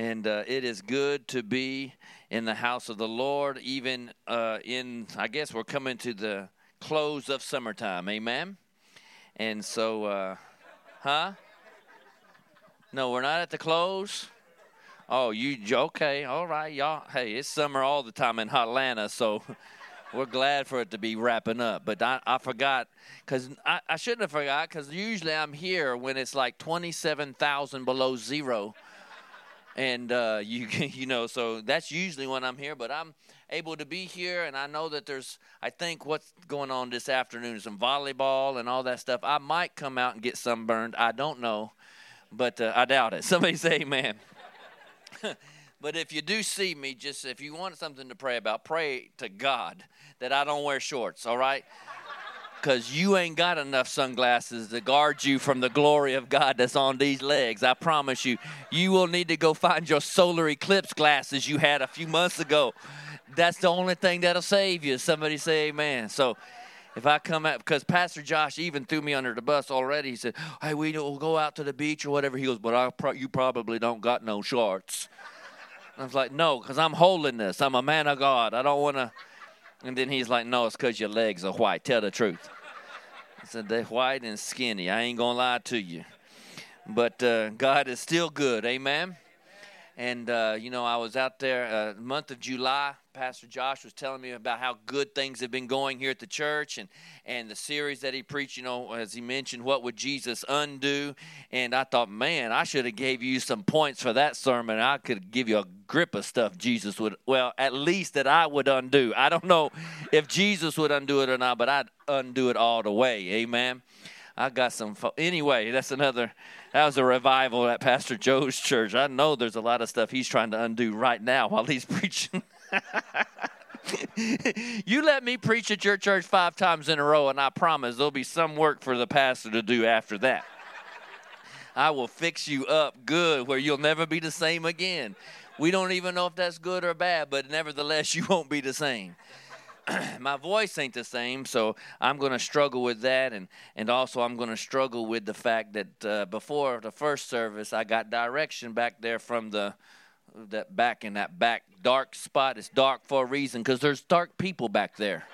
And uh, it is good to be in the house of the Lord, even uh, in, I guess we're coming to the close of summertime. Amen. And so, uh, huh? No, we're not at the close. Oh, you okay? All right, y'all. Hey, it's summer all the time in Atlanta, so we're glad for it to be wrapping up. But I, I forgot because I, I shouldn't have forgot because usually I'm here when it's like twenty-seven thousand below zero, and uh, you you know, so that's usually when I'm here. But I'm able to be here, and I know that there's I think what's going on this afternoon, is some volleyball and all that stuff. I might come out and get sunburned. I don't know but uh, I doubt it. Somebody say amen. but if you do see me, just if you want something to pray about, pray to God that I don't wear shorts, all right? Because you ain't got enough sunglasses to guard you from the glory of God that's on these legs. I promise you. You will need to go find your solar eclipse glasses you had a few months ago. That's the only thing that'll save you. Somebody say amen. So, if I come out, because Pastor Josh even threw me under the bus already. He said, "Hey, we will go out to the beach or whatever." He goes, "But pro- you probably don't got no shorts." I was like, "No, because I'm holding this. I'm a man of God. I don't want to." And then he's like, "No, it's because your legs are white. Tell the truth." Said, "They're white and skinny. I ain't gonna lie to you." But uh, God is still good. Amen. And uh, you know, I was out there uh, month of July Pastor Josh was telling me about how good things have been going here at the church and, and the series that he preached, you know, as he mentioned, what would Jesus undo? And I thought, man, I should have gave you some points for that sermon. I could give you a grip of stuff Jesus would, well, at least that I would undo. I don't know if Jesus would undo it or not, but I'd undo it all the way. Amen. I got some, fo- anyway, that's another, that was a revival at Pastor Joe's church. I know there's a lot of stuff he's trying to undo right now while he's preaching. You let me preach at your church five times in a row, and I promise there'll be some work for the pastor to do after that. I will fix you up good where you'll never be the same again. We don't even know if that's good or bad, but nevertheless, you won't be the same. my voice ain't the same, so I'm going to struggle with that, and and also I'm going to struggle with the fact that uh, before the first service, I got direction back there from the that back in that back dark spot. It's dark for a reason because there's dark people back there.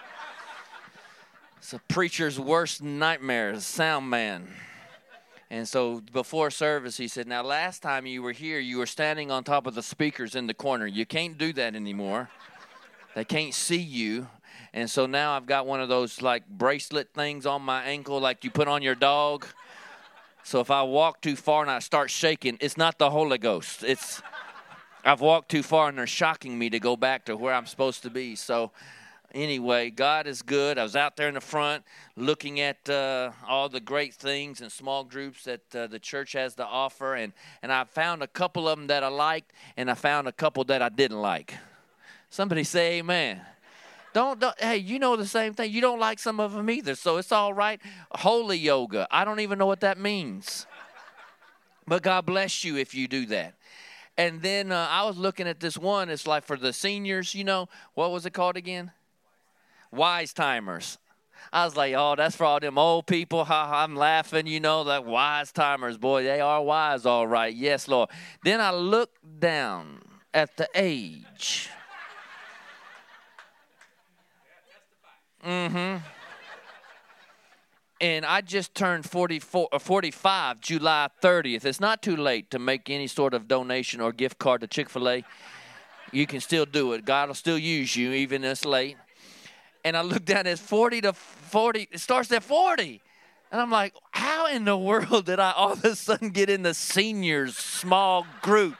It's a preacher's worst nightmare, the sound man. And so before service, he said, Now, last time you were here, you were standing on top of the speakers in the corner. You can't do that anymore. They can't see you. And so now I've got one of those like bracelet things on my ankle, like you put on your dog. So if I walk too far and I start shaking, it's not the Holy Ghost. It's I've walked too far and they're shocking me to go back to where I'm supposed to be. So, anyway, God is good. I was out there in the front looking at uh, all the great things and small groups that uh, the church has to offer, and, and I found a couple of them that I liked, and I found a couple that I didn't like. Somebody say amen. Don't, don't, hey, you know the same thing. You don't like some of them either, so it's all right. Holy yoga. I don't even know what that means. But God bless you if you do that. And then uh, I was looking at this one. It's like for the seniors, you know, what was it called again? Wise timers. I was like, oh, that's for all them old people. Ha, I'm laughing, you know, like wise timers. Boy, they are wise, all right. Yes, Lord. Then I looked down at the age. Mm hmm and I just turned 44, uh, 45 July 30th. It's not too late to make any sort of donation or gift card to Chick fil A. You can still do it. God will still use you even this late. And I look down at 40 to 40, it starts at 40. And I'm like, how in the world did I all of a sudden get in the seniors small group?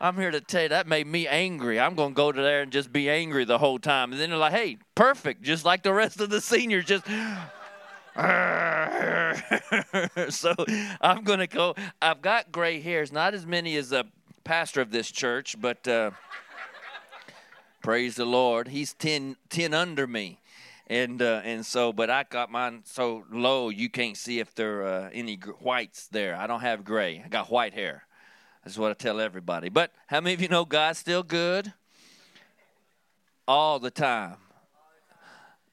I'm here to tell you that made me angry. I'm going to go to there and just be angry the whole time. And then they're like, hey, perfect, just like the rest of the seniors, just so I'm going to go. I've got gray hairs, not as many as a pastor of this church, but uh, praise the Lord. He's 10, 10 under me. And uh, and so, but I got mine so low you can't see if there are uh, any whites there. I don't have gray. I got white hair. That's what I tell everybody. But how many of you know God's still good? All the time.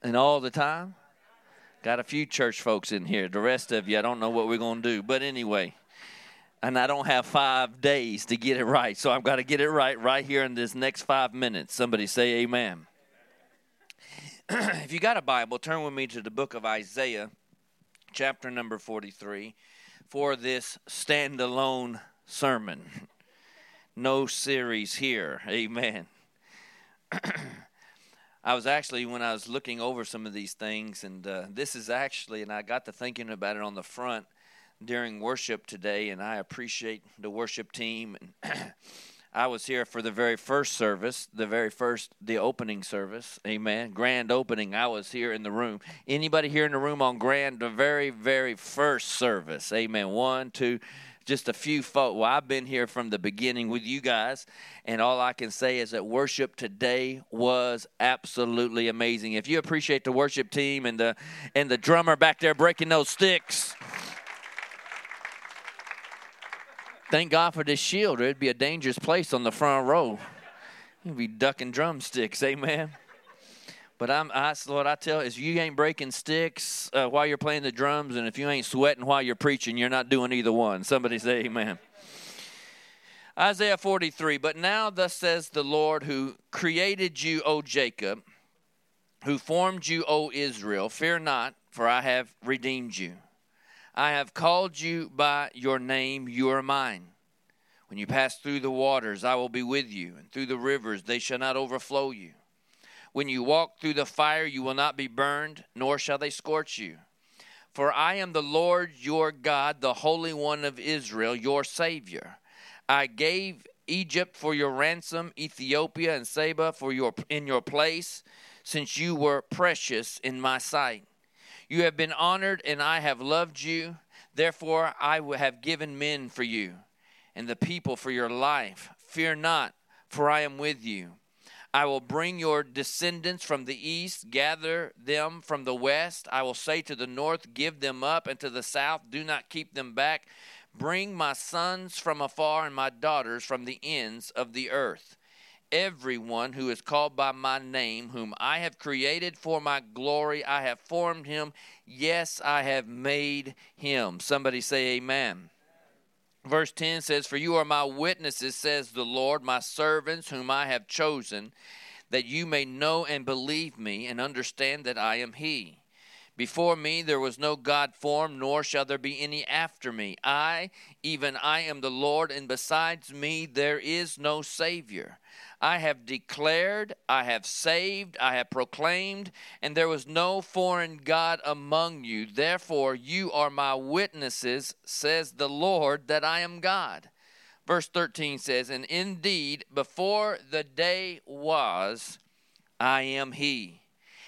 And all the time? Got a few church folks in here. The rest of you, I don't know what we're going to do. But anyway, and I don't have five days to get it right. So I've got to get it right right here in this next five minutes. Somebody say amen. if you got a Bible, turn with me to the book of Isaiah, chapter number 43, for this standalone sermon. No series here. Amen. I was actually, when I was looking over some of these things, and uh, this is actually, and I got to thinking about it on the front during worship today, and I appreciate the worship team. And I was here for the very first service, the very first, the opening service. Amen. Grand opening. I was here in the room. Anybody here in the room on grand, the very, very first service? Amen. One, two, just a few folk. Well, I've been here from the beginning with you guys, and all I can say is that worship today was absolutely amazing. If you appreciate the worship team and the and the drummer back there breaking those sticks. Thank God for this shield. It'd be a dangerous place on the front row. You'd be ducking drumsticks, amen. But I'm, I, what I tell is, you ain't breaking sticks uh, while you're playing the drums, and if you ain't sweating while you're preaching, you're not doing either one. Somebody say, Amen. Isaiah 43. But now, thus says the Lord, who created you, O Jacob, who formed you, O Israel, fear not, for I have redeemed you. I have called you by your name, you are mine. When you pass through the waters, I will be with you, and through the rivers, they shall not overflow you. When you walk through the fire, you will not be burned, nor shall they scorch you. For I am the Lord your God, the Holy One of Israel, your Savior. I gave Egypt for your ransom, Ethiopia and Seba for your in your place, since you were precious in my sight. You have been honored, and I have loved you. Therefore, I have given men for you, and the people for your life. Fear not, for I am with you. I will bring your descendants from the east, gather them from the west. I will say to the north, Give them up, and to the south, Do not keep them back. Bring my sons from afar and my daughters from the ends of the earth everyone who is called by my name, whom I have created for my glory. I have formed him. Yes, I have made him. Somebody say, Amen. Verse 10 says, For you are my witnesses, says the Lord, my servants, whom I have chosen, that you may know and believe me and understand that I am He. Before me there was no God formed, nor shall there be any after me. I, even I, am the Lord, and besides me there is no Savior. I have declared, I have saved, I have proclaimed, and there was no foreign God among you. Therefore, you are my witnesses, says the Lord, that I am God. Verse 13 says, And indeed, before the day was, I am He,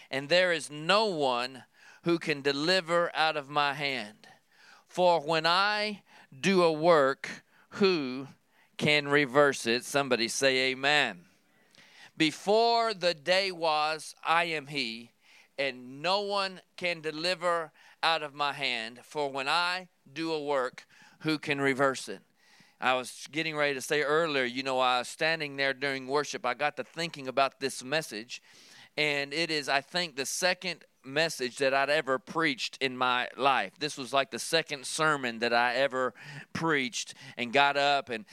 and there is no one who can deliver out of my hand. For when I do a work, who can reverse it? Somebody say, Amen. Before the day was, I am He, and no one can deliver out of my hand. For when I do a work, who can reverse it? I was getting ready to say earlier, you know, I was standing there during worship. I got to thinking about this message, and it is, I think, the second message that I'd ever preached in my life. This was like the second sermon that I ever preached and got up and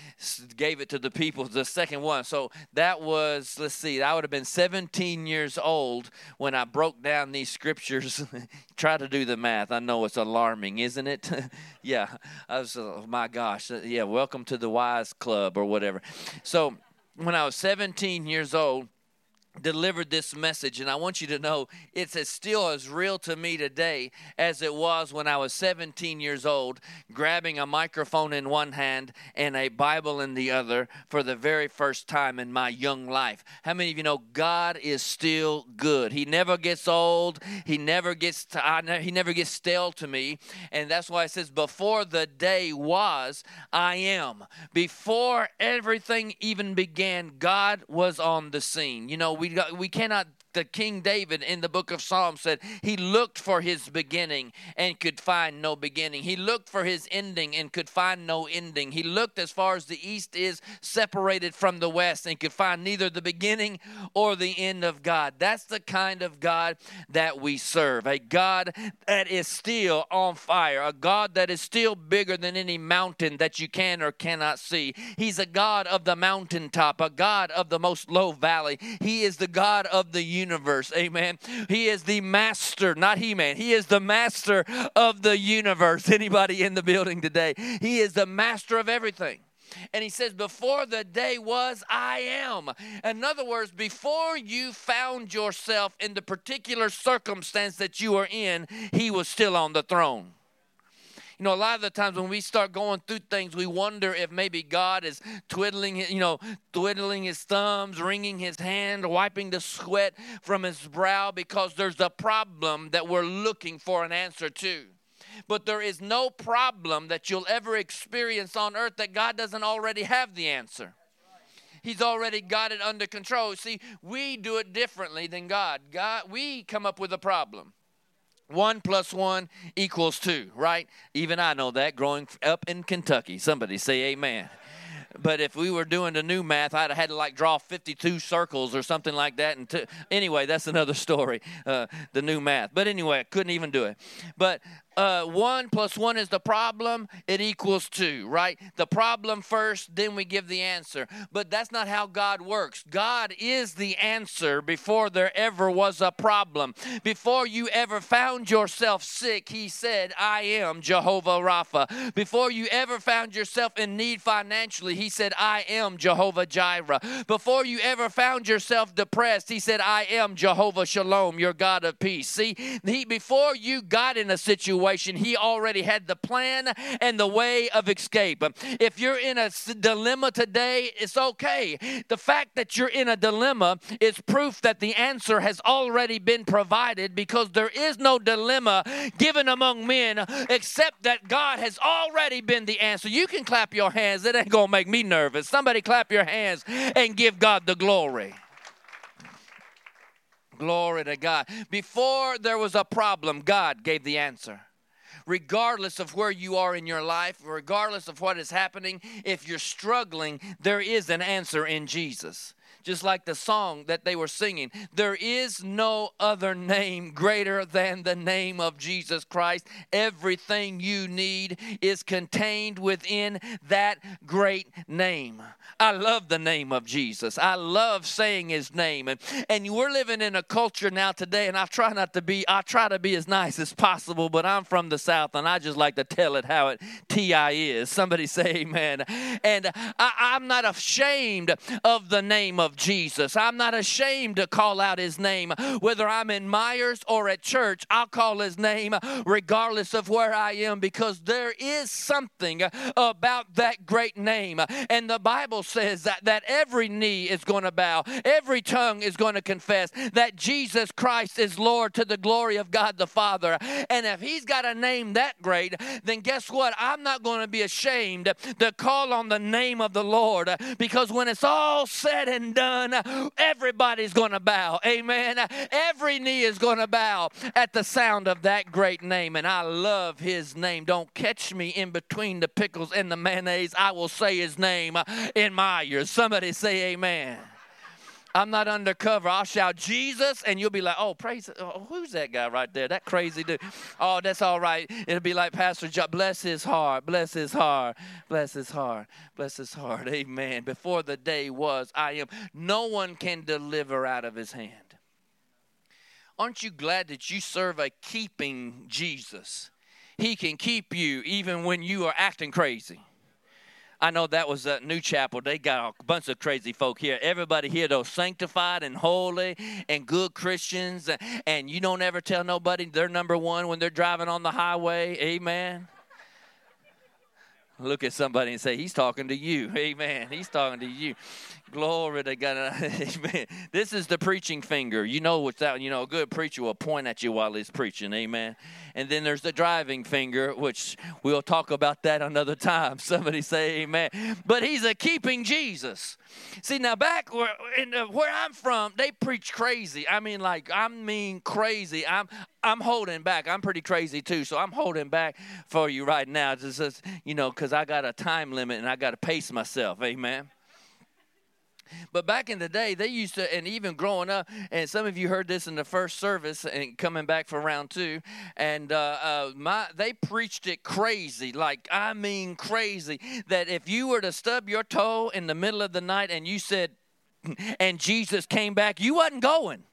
gave it to the people, the second one. So that was, let's see, I would have been 17 years old when I broke down these scriptures. Try to do the math. I know it's alarming, isn't it? yeah. I was, oh my gosh. Uh, yeah, welcome to the Wise Club or whatever. So when I was 17 years old, delivered this message and i want you to know it's as still as real to me today as it was when i was 17 years old grabbing a microphone in one hand and a bible in the other for the very first time in my young life. How many of you know god is still good? He never gets old. He never gets to, I, he never gets stale to me. And that's why it says before the day was i am. Before everything even began god was on the scene. You know we got, we cannot the King David in the book of Psalms said he looked for his beginning and could find no beginning. He looked for his ending and could find no ending. He looked as far as the east is separated from the west and could find neither the beginning or the end of God. That's the kind of God that we serve. A God that is still on fire, a God that is still bigger than any mountain that you can or cannot see. He's a God of the mountaintop, a God of the most low valley. He is the God of the universe. Amen. He is the master, not he man. He is the master of the universe. Anybody in the building today? He is the master of everything. And he says, Before the day was, I am. In other words, before you found yourself in the particular circumstance that you are in, he was still on the throne. You know, a lot of the times when we start going through things, we wonder if maybe God is twiddling, you know, twiddling his thumbs, wringing his hand, wiping the sweat from his brow because there's a problem that we're looking for an answer to. But there is no problem that you'll ever experience on earth that God doesn't already have the answer. He's already got it under control. See, we do it differently than God. God, we come up with a problem. One plus one equals two, right? Even I know that growing up in Kentucky. Somebody say amen. But if we were doing the new math, I'd have had to like draw 52 circles or something like that. And to, anyway, that's another story, uh, the new math. But anyway, I couldn't even do it. But uh, one plus one is the problem, it equals two, right? The problem first, then we give the answer. But that's not how God works. God is the answer before there ever was a problem. Before you ever found yourself sick, He said, I am Jehovah Rapha. Before you ever found yourself in need financially, He said, I am Jehovah Jireh. Before you ever found yourself depressed, He said, I am Jehovah Shalom, your God of peace. See, he, before you got in a situation, situation, He already had the plan and the way of escape. If you're in a dilemma today, it's okay. The fact that you're in a dilemma is proof that the answer has already been provided because there is no dilemma given among men except that God has already been the answer. You can clap your hands, it ain't gonna make me nervous. Somebody clap your hands and give God the glory. Glory to God. Before there was a problem, God gave the answer regardless of where you are in your life, regardless of what is happening, if you're struggling, there is an answer in Jesus just like the song that they were singing. There is no other name greater than the name of Jesus Christ. Everything you need is contained within that great name. I love the name of Jesus. I love saying his name. And, and we're living in a culture now today, and I try not to be, I try to be as nice as possible, but I'm from the South, and I just like to tell it how it T.I. is. Somebody say amen. And I, I'm not ashamed of the name of Jesus. I'm not ashamed to call out his name. Whether I'm in Meijer's or at church, I'll call his name regardless of where I am because there is something about that great name. And the Bible says that, that every knee is going to bow, every tongue is going to confess that Jesus Christ is Lord to the glory of God the Father. And if he's got a name that great, then guess what? I'm not going to be ashamed to call on the name of the Lord because when it's all said and done, done, everybody's going to bow. Amen. Every knee is going to bow at the sound of that great name. And I love his name. Don't catch me in between the pickles and the mayonnaise. I will say his name in my ears. Somebody say amen. I'm not undercover. I'll shout Jesus, and you'll be like, "Oh, praise! Oh, who's that guy right there? That crazy dude? Oh, that's all right. It'll be like Pastor John. Bless his heart. Bless his heart. Bless his heart. Bless his heart. Amen. Before the day was, I am. No one can deliver out of his hand. Aren't you glad that you serve a keeping Jesus? He can keep you even when you are acting crazy. I know that was a New Chapel. They got a bunch of crazy folk here. Everybody here, though, sanctified and holy and good Christians. And you don't ever tell nobody they're number one when they're driving on the highway. Amen. Look at somebody and say, He's talking to you. Amen. He's talking to you. Glory to God. Amen. This is the preaching finger. You know what's that? You know, a good preacher will point at you while he's preaching. Amen. And then there's the driving finger, which we'll talk about that another time. Somebody say amen. But he's a keeping Jesus. See, now back where, in, uh, where I'm from, they preach crazy. I mean, like, I mean crazy. I'm, I'm holding back. I'm pretty crazy too, so I'm holding back for you right now. Just, you know, because I got a time limit and I got to pace myself. Amen. But back in the day, they used to, and even growing up, and some of you heard this in the first service and coming back for round two, and uh, uh, my they preached it crazy, like I mean crazy, that if you were to stub your toe in the middle of the night and you said, and Jesus came back, you wasn't going.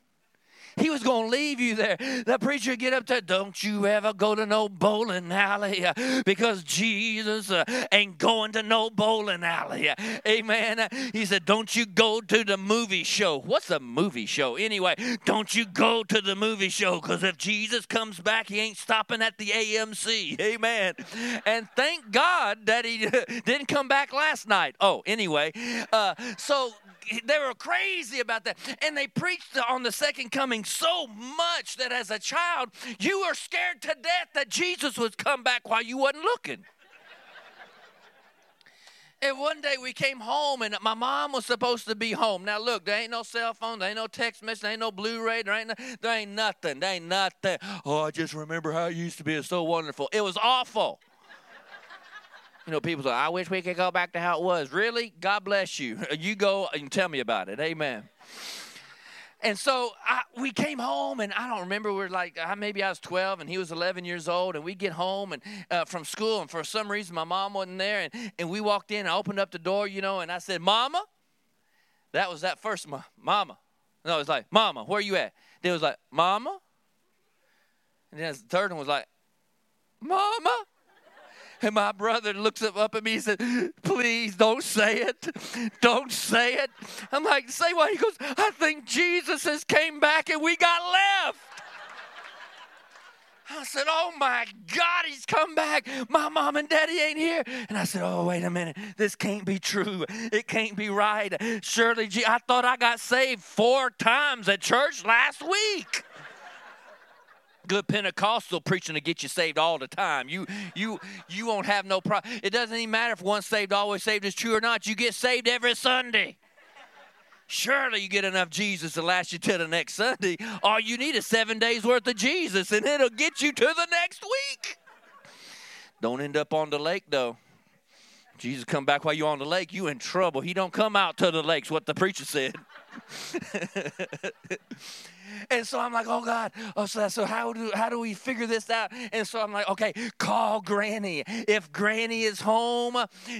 He was going to leave you there. The preacher get up there, don't you ever go to no bowling alley uh, because Jesus uh, ain't going to no bowling alley. Amen. He said, don't you go to the movie show. What's a movie show? Anyway, don't you go to the movie show because if Jesus comes back, he ain't stopping at the AMC. Amen. And thank God that he didn't come back last night. Oh, anyway, uh, so they were crazy about that. And they preached on the second coming so much that as a child, you were scared to death that Jesus would come back while you wasn't looking. And one day we came home and my mom was supposed to be home. Now look, there ain't no cell phone, there ain't no text message, there ain't no Blu-ray, there ain't no, there ain't nothing, there ain't nothing. Oh, I just remember how it used to be. It's so wonderful. It was awful. You know, people say, I wish we could go back to how it was. Really? God bless you. You go and tell me about it. Amen. And so I, we came home, and I don't remember. We are like, maybe I was 12, and he was 11 years old. And we get home and uh, from school, and for some reason, my mom wasn't there. And, and we walked in, I opened up the door, you know, and I said, Mama. That was that first, Mama. No, it was like, Mama, where are you at? Then it was like, Mama. And then the third one was like, Mama. And my brother looks up at me and said, Please don't say it. Don't say it. I'm like, Say what? He goes, I think Jesus has came back and we got left. I said, Oh my God, he's come back. My mom and daddy ain't here. And I said, Oh, wait a minute. This can't be true. It can't be right. Surely, I thought I got saved four times at church last week good Pentecostal preaching to get you saved all the time. You you you won't have no problem. It doesn't even matter if once saved, always saved is true or not. You get saved every Sunday. Surely you get enough Jesus to last you till the next Sunday. All you need is seven days worth of Jesus, and it'll get you to the next week. Don't end up on the lake though. Jesus come back while you're on the lake, you in trouble. He don't come out to the lakes, what the preacher said. and so I'm like, oh God, oh so, so how do how do we figure this out? And so I'm like, okay, call Granny. If Granny is home,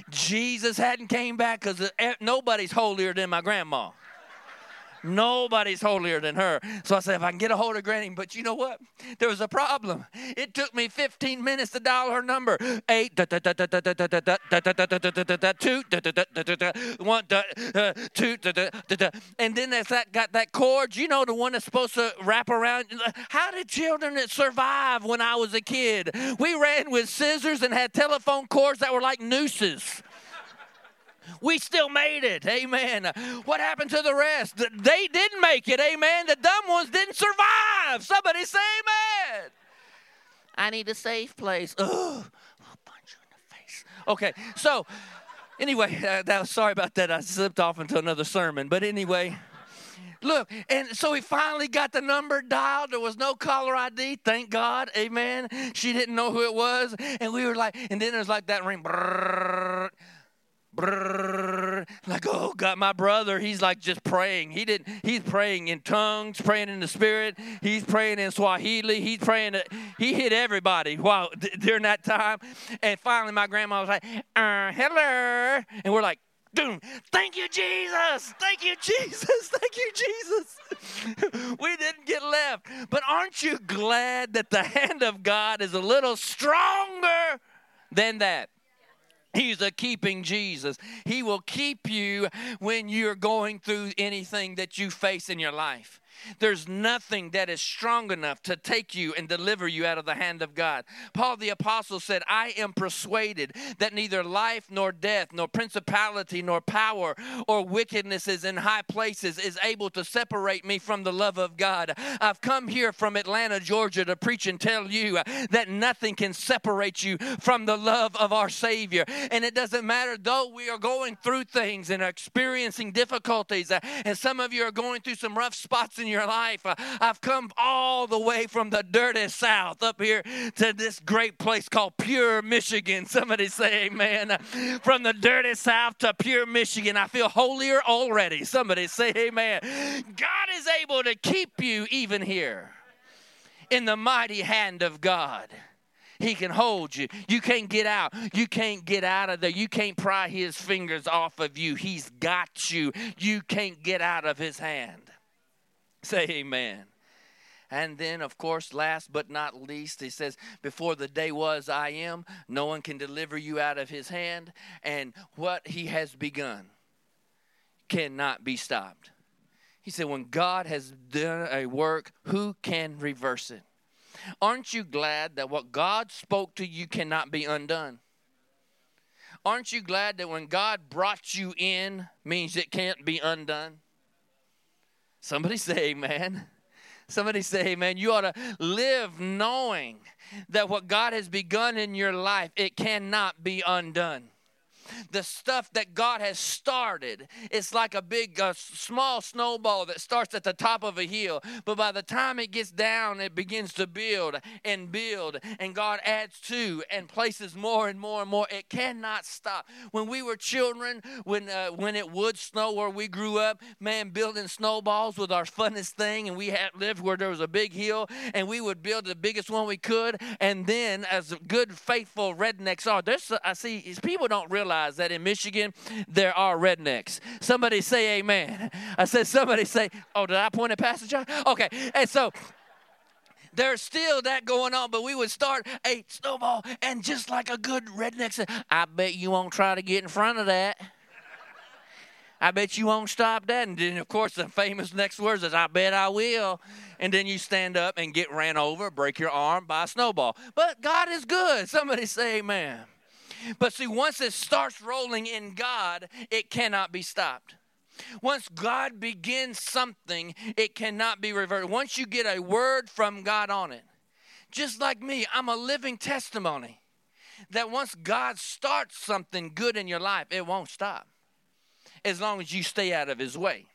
Jesus hadn't came back because eh, nobody's holier than my grandma. Nobody's holier than her. So I said, if I can get a hold of Granny, but you know what? There was a problem. It took me 15 minutes to dial her number. Eight, two, one, two, and then that got that cord. You know the one that's supposed to wrap around. How did children survive when I was a kid? We ran with scissors and had telephone cords that were like nooses. We still made it. Amen. What happened to the rest? They didn't make it. Amen. The dumb ones didn't survive. Somebody say amen. I need a safe place. Ugh. I'll punch you in the face. Okay, so anyway, uh, that was, sorry about that. I slipped off into another sermon. But anyway, look, and so we finally got the number dialed. There was no caller ID, thank God. Amen. She didn't know who it was. And we were like, and then there's like that ring. Brrr, like oh god my brother he's like just praying he didn't he's praying in tongues praying in the spirit he's praying in swahili he's praying he hit everybody while during that time and finally my grandma was like uh, hello and we're like Doom. Thank you, Jesus. Thank you, Jesus. Thank you, Jesus. we didn't get left. But aren't you glad that the hand of God is a little stronger than that? He's a keeping Jesus. He will keep you when you're going through anything that you face in your life. There's nothing that is strong enough to take you and deliver you out of the hand of God. Paul the Apostle said, I am persuaded that neither life nor death, nor principality, nor power, or wickednesses in high places is able to separate me from the love of God. I've come here from Atlanta, Georgia to preach and tell you that nothing can separate you from the love of our Savior. And it doesn't matter, though we are going through things and experiencing difficulties, and some of you are going through some rough spots in your life. Uh, I've come all the way from the dirty South up here to this great place called Pure, Michigan. Somebody say amen. From the dirty South to Pure, Michigan. I feel holier already. Somebody say amen. God is able to keep you even here in the mighty hand of God. He can hold you. You can't get out. You can't get out of there. You can't pry his fingers off of you. He's got you. You can't get out of his hand. Say amen. And then, of course, last but not least, he says, Before the day was, I am. No one can deliver you out of his hand. And what he has begun cannot be stopped. He said, When God has done a work, who can reverse it? Aren't you glad that what God spoke to you cannot be undone? Aren't you glad that when God brought you in means it can't be undone? Somebody say amen. Somebody say amen. You ought to live knowing that what God has begun in your life, it cannot be undone the stuff that God has started. It's like a big, uh, small snowball that starts at the top of a hill, but by the time it gets down, it begins to build and build, and God adds to and places more and more and more. It cannot stop. When we were children, when uh, when it would snow where we grew up, man, building snowballs was our funnest thing, and we had lived where there was a big hill, and we would build the biggest one we could, and then as good faithful rednecks are, there's I see people don't realize realize that in Michigan there are rednecks. Somebody say amen. I said, somebody say, oh, did I point at Pastor John? Okay. And so there's still that going on, but we would start a snowball, and just like a good redneck said, I bet you won't try to get in front of that. I bet you won't stop that. And then, of course, the famous next words is, I bet I will. And then you stand up and get ran over, break your arm by a snowball. But God is good. Somebody say amen. But see, once it starts rolling in God, it cannot be stopped. Once God begins something, it cannot be reverted. Once you get a word from God on it, just like me, I'm a living testimony that once God starts something good in your life, it won't stop as long as you stay out of His way.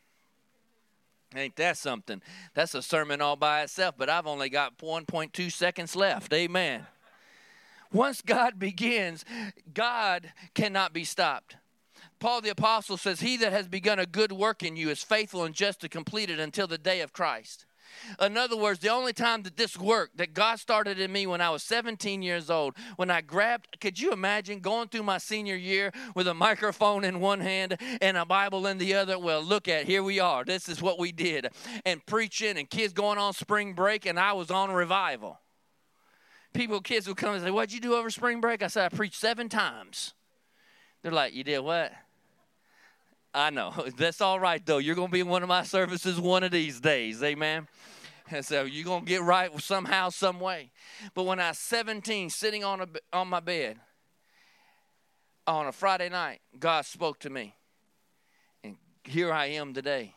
Ain't that something? That's a sermon all by itself, but I've only got 1.2 seconds left. Amen. Once God begins, God cannot be stopped. Paul the Apostle says, He that has begun a good work in you is faithful and just to complete it until the day of Christ. In other words, the only time that this work that God started in me when I was 17 years old, when I grabbed, could you imagine going through my senior year with a microphone in one hand and a Bible in the other? Well, look at, here we are. This is what we did. And preaching and kids going on spring break, and I was on revival people, kids will come and say, What'd you do over spring break? I said, I preached seven times. They're like, You did what? I know. That's all right, though. You're going to be in one of my services one of these days. Amen. And so you're going to get right somehow, some way. But when I was 17, sitting on, a, on my bed on a Friday night, God spoke to me. And here I am today,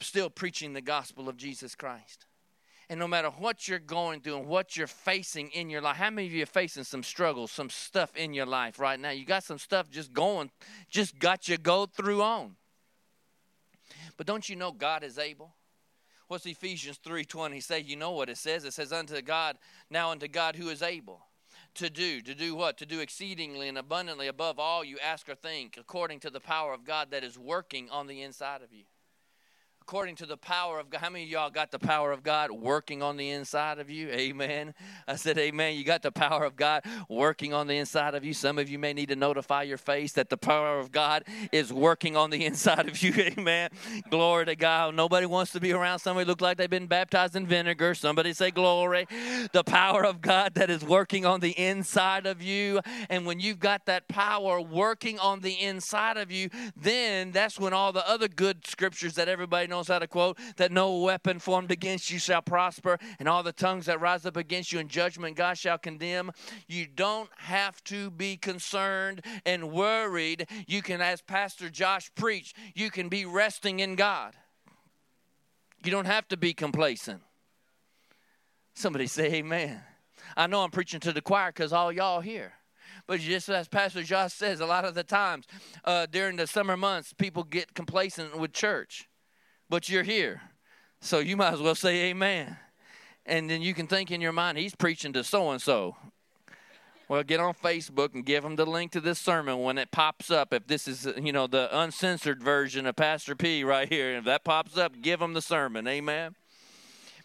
still preaching the gospel of Jesus Christ. And no matter what you're going through and what you're facing in your life, how many of you are facing some struggles, some stuff in your life right now? You got some stuff just going, just got you go through on. But don't you know God is able? What's Ephesians 3:20 say? You know what it says? It says, Unto God, now unto God who is able to do. To do what? To do exceedingly and abundantly above all you ask or think, according to the power of God that is working on the inside of you according to the power of God. How many of y'all got the power of God working on the inside of you? Amen. I said, Amen. You got the power of God working on the inside of you. Some of you may need to notify your face that the power of God is working on the inside of you. Amen. Glory to God. Nobody wants to be around somebody look like they've been baptized in vinegar. Somebody say glory. The power of God that is working on the inside of you. And when you've got that power working on the inside of you, then that's when all the other good scriptures that everybody knows knows how to quote, that no weapon formed against you shall prosper, and all the tongues that rise up against you in judgment God shall condemn. You don't have to be concerned and worried. You can, as Pastor Josh preached, you can be resting in God. You don't have to be complacent. Somebody say amen. I know I'm preaching to the choir because all y'all here. But just as Pastor Josh says, a lot of the times uh, during the summer months, people get complacent with church. But you're here. So you might as well say amen. And then you can think in your mind, he's preaching to so and so. Well, get on Facebook and give them the link to this sermon when it pops up. If this is, you know, the uncensored version of Pastor P right here, if that pops up, give them the sermon. Amen.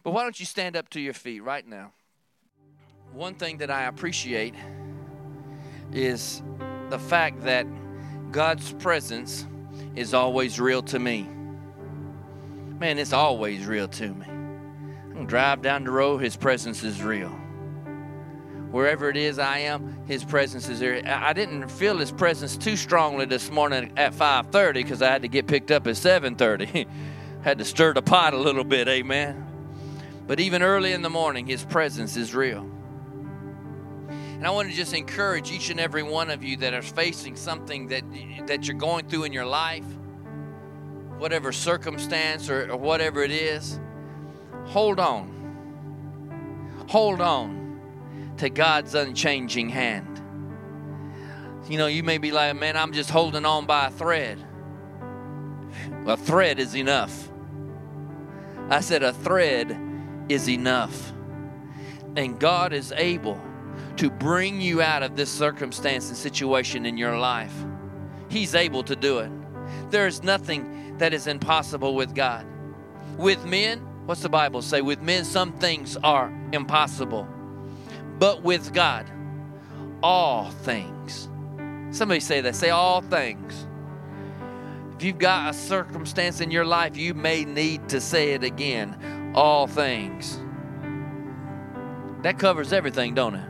But why don't you stand up to your feet right now? One thing that I appreciate is the fact that God's presence is always real to me. Man, it's always real to me. I can drive down the road, His presence is real wherever it is I am, His presence is there. I didn't feel His presence too strongly this morning at 5:30 because I had to get picked up at 7:30. had to stir the pot a little bit, amen. But even early in the morning, His presence is real. And I want to just encourage each and every one of you that are facing something that that you're going through in your life, whatever circumstance or, or whatever it is, hold on. Hold on to God's unchanging hand. You know, you may be like, man, I'm just holding on by a thread. A thread is enough. I said, a thread is enough. And God is able to bring you out of this circumstance and situation in your life. He's able to do it. There is nothing that is impossible with God. With men, what's the Bible say? With men, some things are impossible but with God, all things. Somebody say that. Say all things. If you've got a circumstance in your life, you may need to say it again. All things. That covers everything, don't it?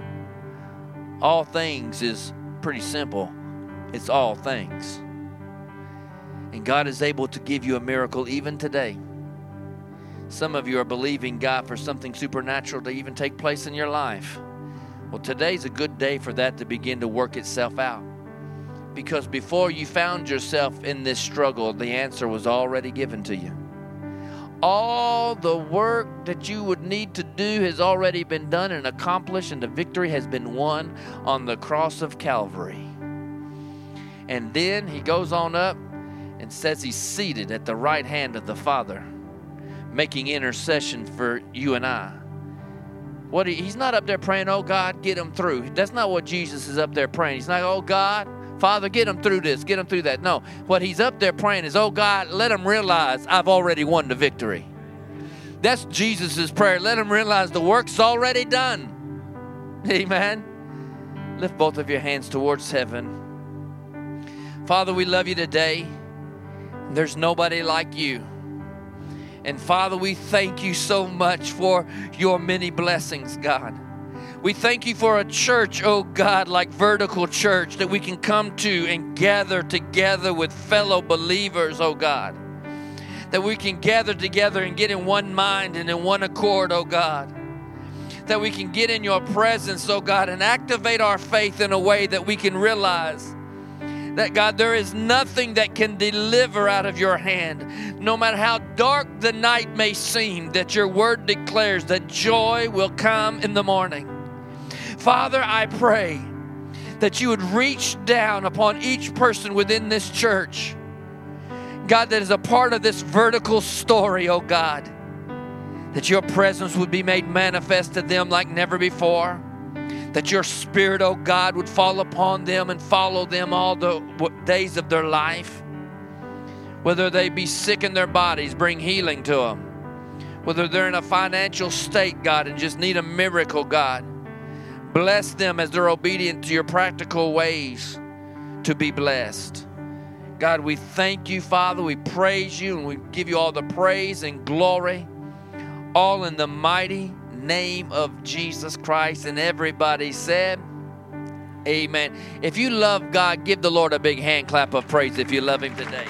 All things is pretty simple. It's all things. And God is able to give you a miracle even today. Some of you are believing God for something supernatural to even take place in your life. Well, today's a good day for that to begin to work itself out. Because before you found yourself in this struggle, the answer was already given to you. All the work that you would need to do has already been done and accomplished, and the victory has been won on the cross of Calvary. And then he goes on up and says he's seated at the right hand of the Father, making intercession for you and I. What he, he's not up there praying, "Oh God, get him through." That's not what Jesus is up there praying. He's not, "Oh God, Father, get him through this, get him through that." No, what he's up there praying is, "Oh God, let him realize I've already won the victory." That's Jesus' prayer. Let him realize the work's already done. Amen. Lift both of your hands towards heaven. Father, we love you today. There's nobody like you. And Father, we thank you so much for your many blessings, God. We thank you for a church, oh God, like Vertical Church, that we can come to and gather together with fellow believers, oh God. That we can gather together and get in one mind and in one accord, oh God. That we can get in your presence, oh God, and activate our faith in a way that we can realize that God, there is nothing that can deliver out of your hand. No matter how dark the night may seem, that your word declares that joy will come in the morning. Father, I pray that you would reach down upon each person within this church. God, that is a part of this vertical story, oh God, that your presence would be made manifest to them like never before that your spirit, oh God, would fall upon them and follow them all the days of their life. Whether they be sick in their bodies, bring healing to them. Whether they're in a financial state, God, and just need a miracle, God, bless them as they're obedient to your practical ways to be blessed. God, we thank you, Father. We praise you and we give you all the praise and glory, all in the mighty name of Jesus Christ. And everybody said, Amen. If you love God, give the Lord a big hand clap of praise if you love Him today.